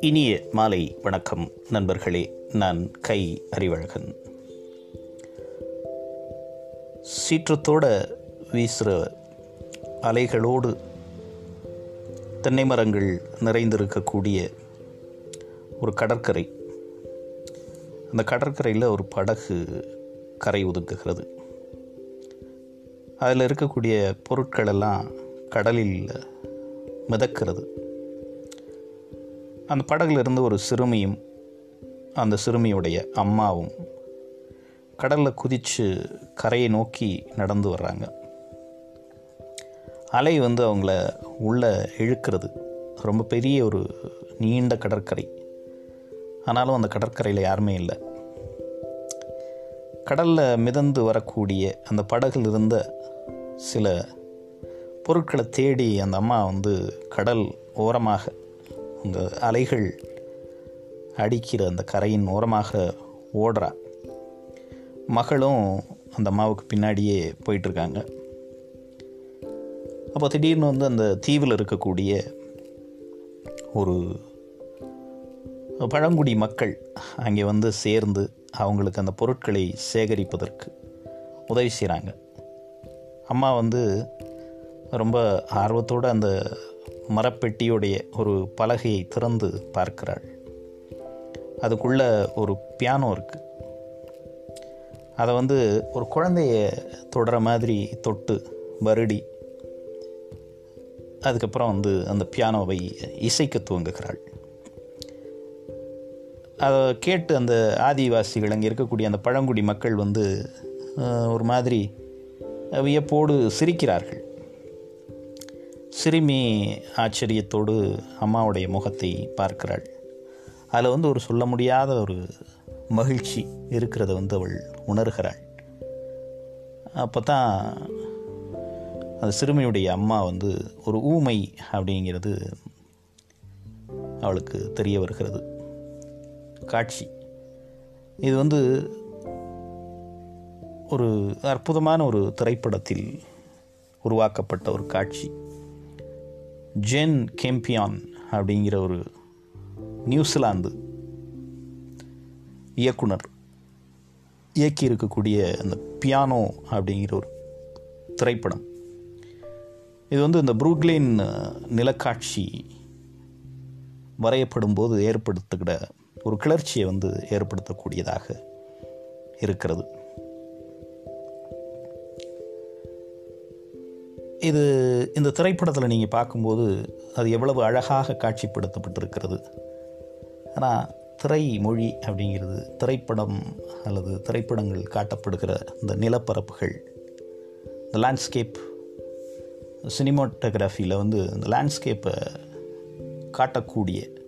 இனிய மாலை வணக்கம் நண்பர்களே நான் கை அறிவழகன். சீற்றத்தோட வீசுகிற அலைகளோடு தென்னை மரங்கள் நிறைந்திருக்கக்கூடிய ஒரு கடற்கரை. அந்த கடற்கரையில் ஒரு படகு கரை ஒதுக்குகிறது. அதில் இருக்கக்கூடிய பொருட்களெல்லாம் கடலில் மிதக்கிறது. அந்த படகுல இருந்து ஒரு சிறுமியும் அந்த சிறுமியுடைய அம்மாவும் கடலில் குதித்து கரையை நோக்கி நடந்து வர்றாங்க. அலை வந்து அவங்கள உள்ளே இழுக்கிறது. ரொம்ப பெரிய ஒரு நீண்ட கடற்கரை. ஆனாலும் அந்த கடற்கரையில் யாருமே இல்லை. கடலில் மிதந்து வரக்கூடிய அந்த படகுல இருந்த சில பொருட்களை தேடி அந்த அம்மா வந்து கடல் ஓரமாக அந்த அலைகள் அடிக்கிற அந்த கரையின் ஓரமாக ஓடுறா. மகளும் அந்த அம்மாவுக்கு பின்னாடியே போயிட்டுருக்காங்க. அப்போ திடீர்னு வந்து அந்த தீவில் இருக்கக்கூடிய ஒரு பழங்குடி மக்கள் அங்கே வந்து சேர்ந்து அவங்களுக்கு அந்த பொருட்களை சேகரிப்பதற்கு உதவி செய்கிறாங்க அம்மா வந்து ரொம்ப ஆர்வத்தோடு அந்த மரப்பெட்டியுடைய ஒரு பலகையை திறந்து பார்க்கிறாள். அதுக்குள்ள ஒரு பியானோ இருக்குது அதை வந்து ஒரு குழந்தைய தொடுற மாதிரி தொட்டு வருடி. அதுக்கப்புறம் வந்து அந்த பியானோவை இசைக்க துவங்குகிறாள். அதை கேட்டு அந்த ஆதிவாசிகள் அங்கே இருக்கக்கூடிய அந்த பழங்குடி மக்கள் வந்து ஒரு மாதிரி வியப்போடு சிரிக்கிறார்கள். சிறுமி ஆச்சரியத்தோடு அம்மாவுடைய முகத்தை பார்க்கிறாள். அதில் வந்து ஒரு சொல்ல முடியாத ஒரு மகிழ்ச்சி இருக்கிறத வந்து அவள் உணர்கிறாள். அப்போ தான் அந்த சிறுமியுடைய அம்மா வந்து ஒரு ஊமை அப்படிங்கிறது அவளுக்கு தெரிய வருகிறது. காட்சி. இது வந்து ஒரு அற்புதமான ஒரு திரைப்படத்தில் உருவாக்கப்பட்ட ஒரு காட்சி. ஜென் கெம்பியான் அப்படிங்கிற ஒரு நியூசிலாந்து இயக்குனர் இயக்கி இருக்கக்கூடிய அந்த பியானோ அப்படிங்கிற ஒரு திரைப்படம். இது வந்து இந்த புரூக்லின் நிலக்காட்சி வரையப்படும் போது ஏற்படுத்துகிற ஒரு கிளர்ச்சியை வந்து ஏற்படுத்தக்கூடியதாக இருக்கிறது. இது இந்த திரைப்படத்தில் நீங்கள் பார்க்கும்போது அது எவ்வளவு அழகாக காட்சிப்படுத்தப்பட்டிருக்கிறது. ஆனால் திரை மொழி அப்படிங்கிறது திரைப்படம் அல்லது திரைப்படங்கள் காட்டப்படுகிற இந்த நிலப்பரப்புகள் இந்த லேண்ட்ஸ்கேப் சினிமாட்டோகிராஃபியில் வந்து இந்த லேண்ட்ஸ்கேப்பை காட்டக்கூடிய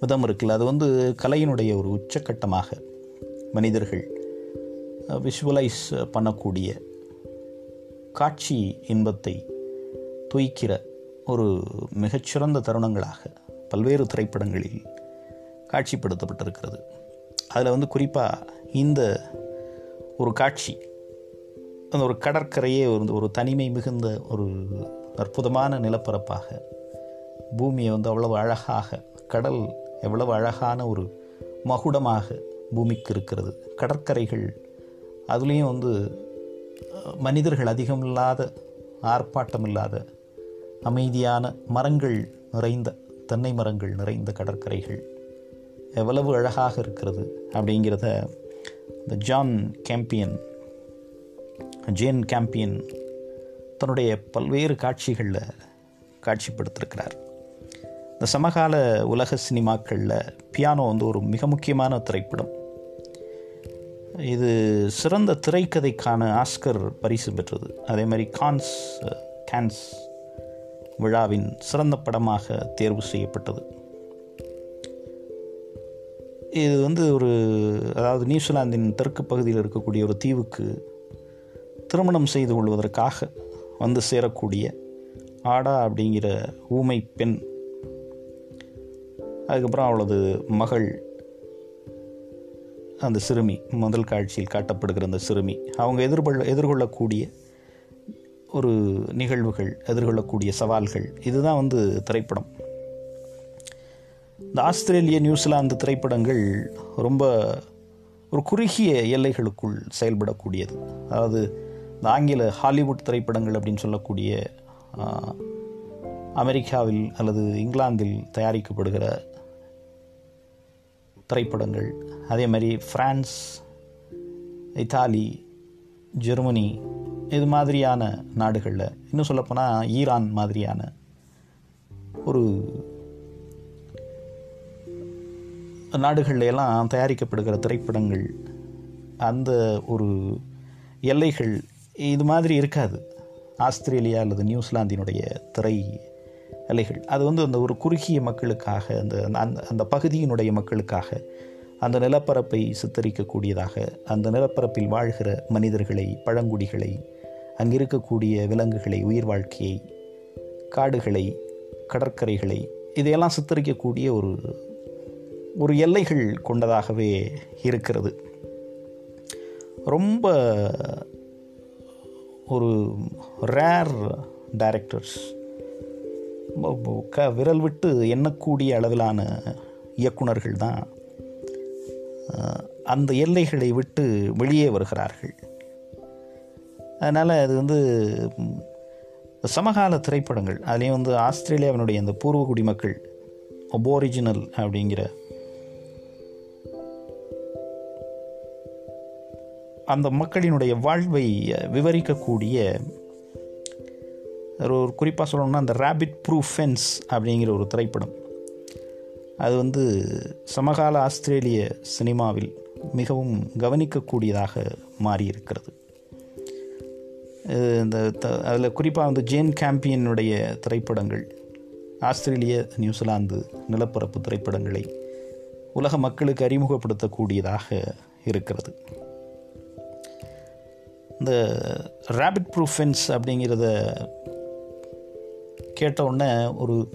விதம் இருக்குல்ல. அது வந்து கலையினுடைய ஒரு உச்சக்கட்டமாக மனிதர்கள் விஷுவலைஸ் பண்ணக்கூடிய காட்சி இன்பத்தை துய்க்கிற ஒரு மிகச்சிறந்த தருணங்களாக பல்வேறு திரைப்படங்களில் காட்சிப்படுத்தப்பட்டிருக்கிறது. அதில் வந்து குறிப்பாக இந்த ஒரு காட்சி அந்த ஒரு கடற்கரையே வந்து ஒரு தனிமை மிகுந்த ஒரு அற்புதமான நிலப்பரப்பாக பூமியை வந்து அவ்வளவு அழகாக கடல் எவ்வளவு அழகான ஒரு மகுடமாக பூமிக்கு இருக்கிறது. கடற்கரைகள் அதுலேயும் வந்து மனிதர்கள் அதிகம் இல்லாத ஆர்ப்பாட்டம் இல்லாத அமைதியான மரங்கள் நிறைந்த தென்னை மரங்கள் நிறைந்த கடற்கரைகள் எவ்வளவு அழகாக இருக்கிறது அப்படிங்கிறத இந்த ஜான் கேம்பியன் ஜேன் கேம்பியன் தன்னுடைய பல்வேறு காட்சிகளில் காட்சிப்படுத்திருக்கிறார். இந்த சமகால உலக சினிமாக்களில் பியானோ வந்து ஒரு மிக முக்கியமான திரைப்படம். இது சிறந்த திரைக்கதைக்கான ஆஸ்கர் பரிசு பெற்றது. அதே மாதிரி கான்ஸ் கேன்ஸ் விழாவின் சிறந்த படமாக தேர்வு செய்யப்பட்டது. இது வந்து ஒரு அதாவது நியூசிலாந்தின் தெற்கு பகுதியில் இருக்கக்கூடிய ஒரு தீவுக்கு திருமணம் செய்து கொள்வதற்காக வந்து சேரக்கூடிய ஆடா அப்படிங்கிற ஊமை பெண் அதுக்கப்புறம் அவளது மகள் அந்த சிறுமி முதல் காட்சியில் காட்டப்படுகிற அந்த சிறுமி அவங்க எதிர்கொள்ள எதிர்கொள்ளக்கூடிய ஒரு நிகழ்வுகள் எதிர்கொள்ளக்கூடிய சவால்கள் இதுதான் வந்து திரைப்படம். இந்த ஆஸ்திரேலிய நியூசிலாந்து திரைப்படங்கள் ரொம்ப ஒரு குறுகிய எல்லைகளுக்குள் செயல்படக்கூடியது. அதாவது இந்த ஆங்கில ஹாலிவுட் திரைப்படங்கள் அப்படின்னு சொல்லக்கூடிய அமெரிக்காவில் அல்லது இங்கிலாந்தில் தயாரிக்கப்படுகிற திரைப்படங்கள் அதே மாதிரி ஃப்ரான்ஸ் இத்தாலி ஜெர்மனி இது மாதிரியான நாடுகளில் இன்னும் சொல்லப்போனால் ஈரான் மாதிரியான ஒரு நாடுகளில் எல்லாம் தயாரிக்கப்படுகிற திரைப்படங்கள் அந்த ஒரு எல்லைகள் இது மாதிரி இருக்காது. ஆஸ்திரேலியா அல்லது நியூசிலாந்தினுடைய திரை எல்லைகள். அது வந்து அந்த ஒரு குறுகிய மக்களுக்காக அந்த அந்த அந்த பகுதியினுடைய மக்களுக்காக அந்த நிலப்பரப்பை சித்தரிக்கக்கூடியதாக அந்த நிலப்பரப்பில் வாழ்கிற மனிதர்களை பழங்குடிகளை அங்கிருக்கக்கூடிய விலங்குகளை உயிர் வாழ்க்கையை காடுகளை கடற்கரைகளை இதையெல்லாம் சித்தரிக்கக்கூடிய ஒரு ஒரு எல்லைகள் கொண்டதாகவே இருக்கிறது. ரொம்ப ஒரு ரேர் டைரக்டர்ஸ் க விரல் விட்டு எண்ணக்கூடிய அளவிலான இயக்குனர்கள் தான் அந்த எல்லைகளை விட்டு வெளியே வருகிறார்கள். அதனால் அது வந்து சமகால திரைப்படங்கள் அதுலேயும் வந்து ஆஸ்திரேலியாவினுடைய அந்த பூர்வ குடிமக்கள் ஒபோரிஜினல் அப்படிங்கிற அந்த மக்களினுடைய வாழ்வை விவரிக்கக்கூடிய ஒரு ஒரு குறிப்பாக சொல்லணும்னா அந்த ரேபிட் ப்ரூஃப் ஃபென்ஸ் அப்படிங்கிற ஒரு திரைப்படம். அது வந்து சமகால ஆஸ்திரேலிய சினிமாவில் மிகவும் கவனிக்கக்கூடியதாக மாறியிருக்கிறது. இந்த அதில் குறிப்பாக வந்து ஜேன் கேம்பியனுடைய திரைப்படங்கள் ஆஸ்திரேலிய நியூசிலாந்து நிலப்பரப்பு திரைப்படங்களை உலக மக்களுக்கு அறிமுகப்படுத்தக்கூடியதாக இருக்கிறது. இந்த ரேபிட் ப்ரூஃப் ஃபென்ஸ் அப்படிங்கிறத கேட்ட உடனே ஒரு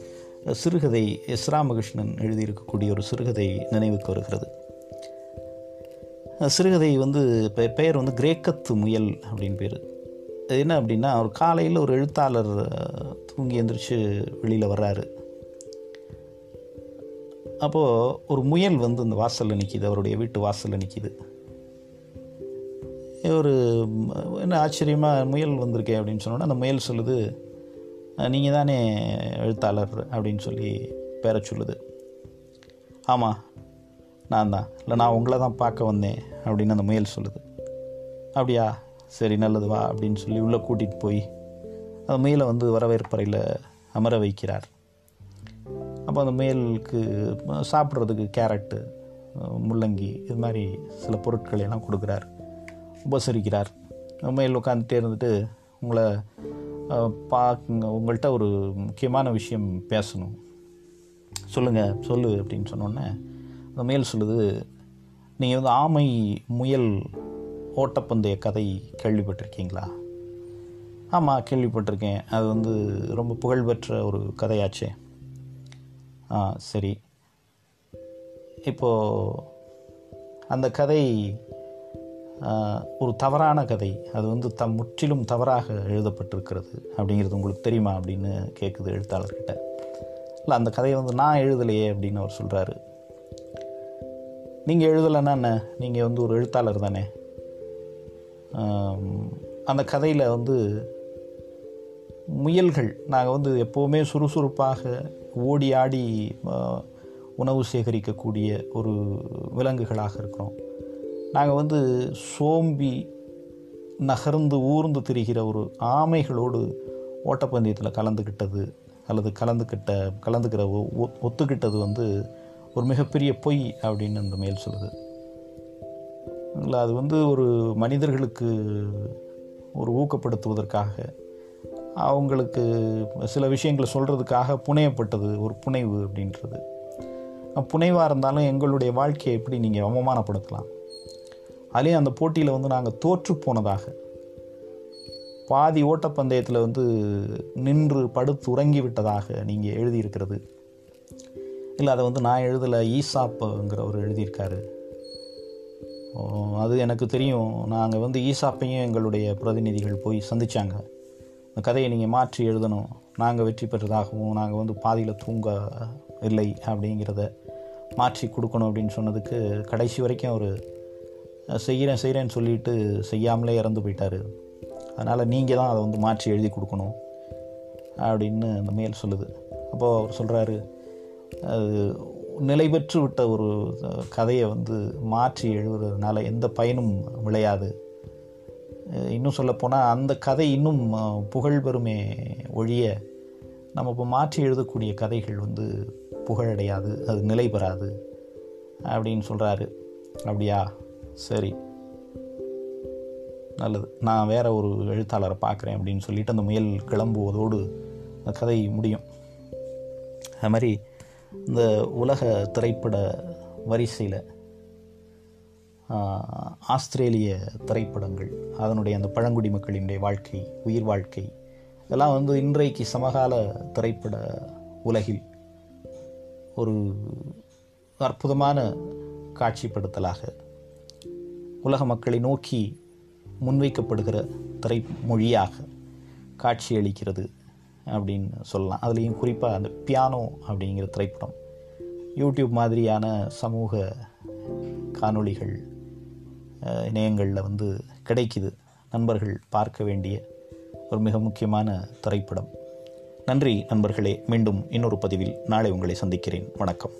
சிறுகதை எஸ் ராமகிருஷ்ணன் எழுதியிருக்கக்கூடிய ஒரு சிறுகதை நினைவுக்கு வருகிறது. சிறுகதை வந்து பெயர் வந்து கிரேக்கத்து முயல் அப்படின்னு பேர். அது என்ன அப்படின்னா ஒரு காலையில் ஒரு எழுத்தாளர் தூங்கி எந்திரிச்சு வெளியில் வர்றாரு. அப்போது ஒரு முயல் வந்து இந்த வாசலில் நிற்கிது அவருடைய வீட்டு வாசலில் நிற்கிது ஒரு என்ன ஆச்சரியமாக முயல் வந்திருக்கேன் அப்படின்னு சொன்னோன்னா அந்த முயல் சொல்லுது நீங்கள் தானே எழுத்தாளர் அப்படின்னு சொல்லி பேர சொல்லுது. ஆமாம் நான் தான். இல்லை நான் உங்களை தான் பார்க்க வந்தேன் அப்படின்னு அந்த முயல் சொல்லுது. அப்படியா? சரி நல்லது வா அப்படின்னு சொல்லி உள்ளே கூட்டிகிட்டு போய் அந்த முயலை வந்து வரவேற்பறையில் அமர வைக்கிறார். அப்போ அந்த முயலுக்கு சாப்பிட்றதுக்கு கேரட்டு முள்ளங்கி இது மாதிரி சில பொருட்களை எல்லாம் கொடுக்குறார். உபசரிக்கிறார். முயல் உட்காந்துட்டே இருந்துட்டு உங்களை பா உங்கள்கிட்ட ஒரு முக்கியமான விஷயம் பேசணும். சொல்லுங்கள் சொல்லு அப்படின்னு சொன்னோன்னே அந்த முயல் சொல்லுது நீங்கள் வந்து ஆமை முயல் ஓட்டப்பந்தய கதை கேள்விப்பட்டிருக்கீங்களா? ஆமாம் கேள்விப்பட்டிருக்கேன். அது வந்து ரொம்ப புகழ்பெற்ற ஒரு கதையாச்சே. ஆ சரி. இப்போது அந்த கதை ஒரு தவறான கதை. அது வந்து தம் முற்றிலும் தவறாக எழுதப்பட்டிருக்கிறது. அப்படிங்கிறது உங்களுக்கு தெரியுமா அப்படின்னு கேட்குது எழுத்தாளர்கிட்ட. இல்லை அந்த கதையை வந்து நான் எழுதலையே அப்படின்னு அவர் சொல்கிறாரு நீங்கள் எழுதலைன்னா என்ன? நீங்கள் வந்து ஒரு எழுத்தாளர் தானே. அந்த கதையில் வந்து முயல்கள் நாங்கள் வந்து எப்போவுமே சுறுசுறுப்பாக ஓடி ஆடி உணவு சேகரிக்கக்கூடிய ஒரு விலங்குகளாக இருக்கிறோம். நாங்கள் வந்து சோம்பி நகர்ந்து ஊர்ந்து திரிகிற ஒரு ஆமைகளோடு ஓட்டப்பந்தயத்தில் கலந்துக்கிட்டது அல்லது கலந்துக்கிட்ட கலந்துக்கிற ஒ- ஒத்துக்கிட்டது வந்து ஒரு மிகப்பெரிய பொய் அப்படின்னு அந்த மேல் சொல்லுது. இல்லை அது வந்து ஒரு மனிதர்களுக்கு ஒரு ஊக்கப்படுத்துவதற்காக அவங்களுக்கு சில விஷயங்களை சொல்கிறதுக்காக புனையப்பட்டது ஒரு புனைவு அப்படின்றது. புனைவாக இருந்தாலும் எங்களுடைய வாழ்க்கையை எப்படி நீங்கள் அவமானப்படுத்தலாம்? அதுலேயும் அந்த போட்டியில் வந்து நாங்கள் தோற்று போனதாக. பாதி ஓட்டப்பந்தயத்தில் வந்து நின்று படுத்து உறங்கி விட்டதாக நீங்கள் எழுதியிருக்கிறது. இல்லை அதை வந்து நான் எழுதலை ஈசாப்புங்கிறவர் எழுதியிருக்காரு. அது எனக்கு தெரியும். நாங்கள் வந்து ஈசாப்பையும் எங்களுடைய பிரதிநிதிகள் போய் சந்திச்சாங்க. இந்த கதையை நீங்கள் மாற்றி எழுதணும். நாங்கள் வெற்றி பெற்றதாகவும் நாங்கள் வந்து பாதியில் தூங்க இல்லை அப்படிங்கிறத மாற்றி கொடுக்கணும் அப்படின்னு சொன்னதுக்கு கடைசி வரைக்கும் அவர் செய்கிறேன் செய்கிறேன்னு சொல்லிட்டு செய்யாமலே இறந்து போயிட்டார். அதனால் நீங்கள் தான் அதை வந்து மாற்றி எழுதி கொடுக்கணும் அப்படின்னு அந்த மேல் சொல்லுது. அப்போது அவர் சொல்கிறாரு அது நிலை பெற்று விட்ட ஒரு கதையை வந்து மாற்றி எழுதுறதுனால எந்த பயனும் விளையாது. இன்னும் சொல்லப்போனால் அந்த கதை இன்னும் புகழ் பெருமே ஒழிய நம்ம இப்போ மாற்றி எழுதக்கூடிய கதைகள் வந்து புகழடையாது அது நிலை பெறாது அப்படின்னு சொல்கிறாரு அப்படியா? சரி. நல்லது. நான் வேற ஒரு எழுத்தாளரை பார்க்குறேன் அப்படின்னு சொல்லிட்டு அந்த முயல் கிளம்புவதோடு அந்த கதை முடியும். அது மாதிரி இந்த உலக திரைப்பட வரிசையில் ஆஸ்திரேலிய திரைப்படங்கள் அதனுடைய அந்த பழங்குடி மக்களினுடைய வாழ்க்கை உயிர் வாழ்க்கை இதெல்லாம் வந்து இன்றைக்கு சமகால திரைப்பட உலகில் ஒரு அற்புதமான காட்சிப்படுத்தலாக உலக மக்களை நோக்கி முன்வைக்கப்படுகிற திரைமொழியாக காட்சியளிக்கிறது அப்படின்னு சொல்லலாம். அதுலேயும் குறிப்பாக அந்த பியானோ அப்படிங்கிற திரைப்படம். யூடியூப் மாதிரியான சமூக காணொளிகள் இணையங்களில் வந்து கிடைக்குது. நண்பர்கள் பார்க்க வேண்டிய ஒரு மிக முக்கியமான திரைப்படம். நன்றி நண்பர்களே. மீண்டும் இன்னொரு பதிவில் நாளை உங்களை சந்திக்கிறேன். வணக்கம்.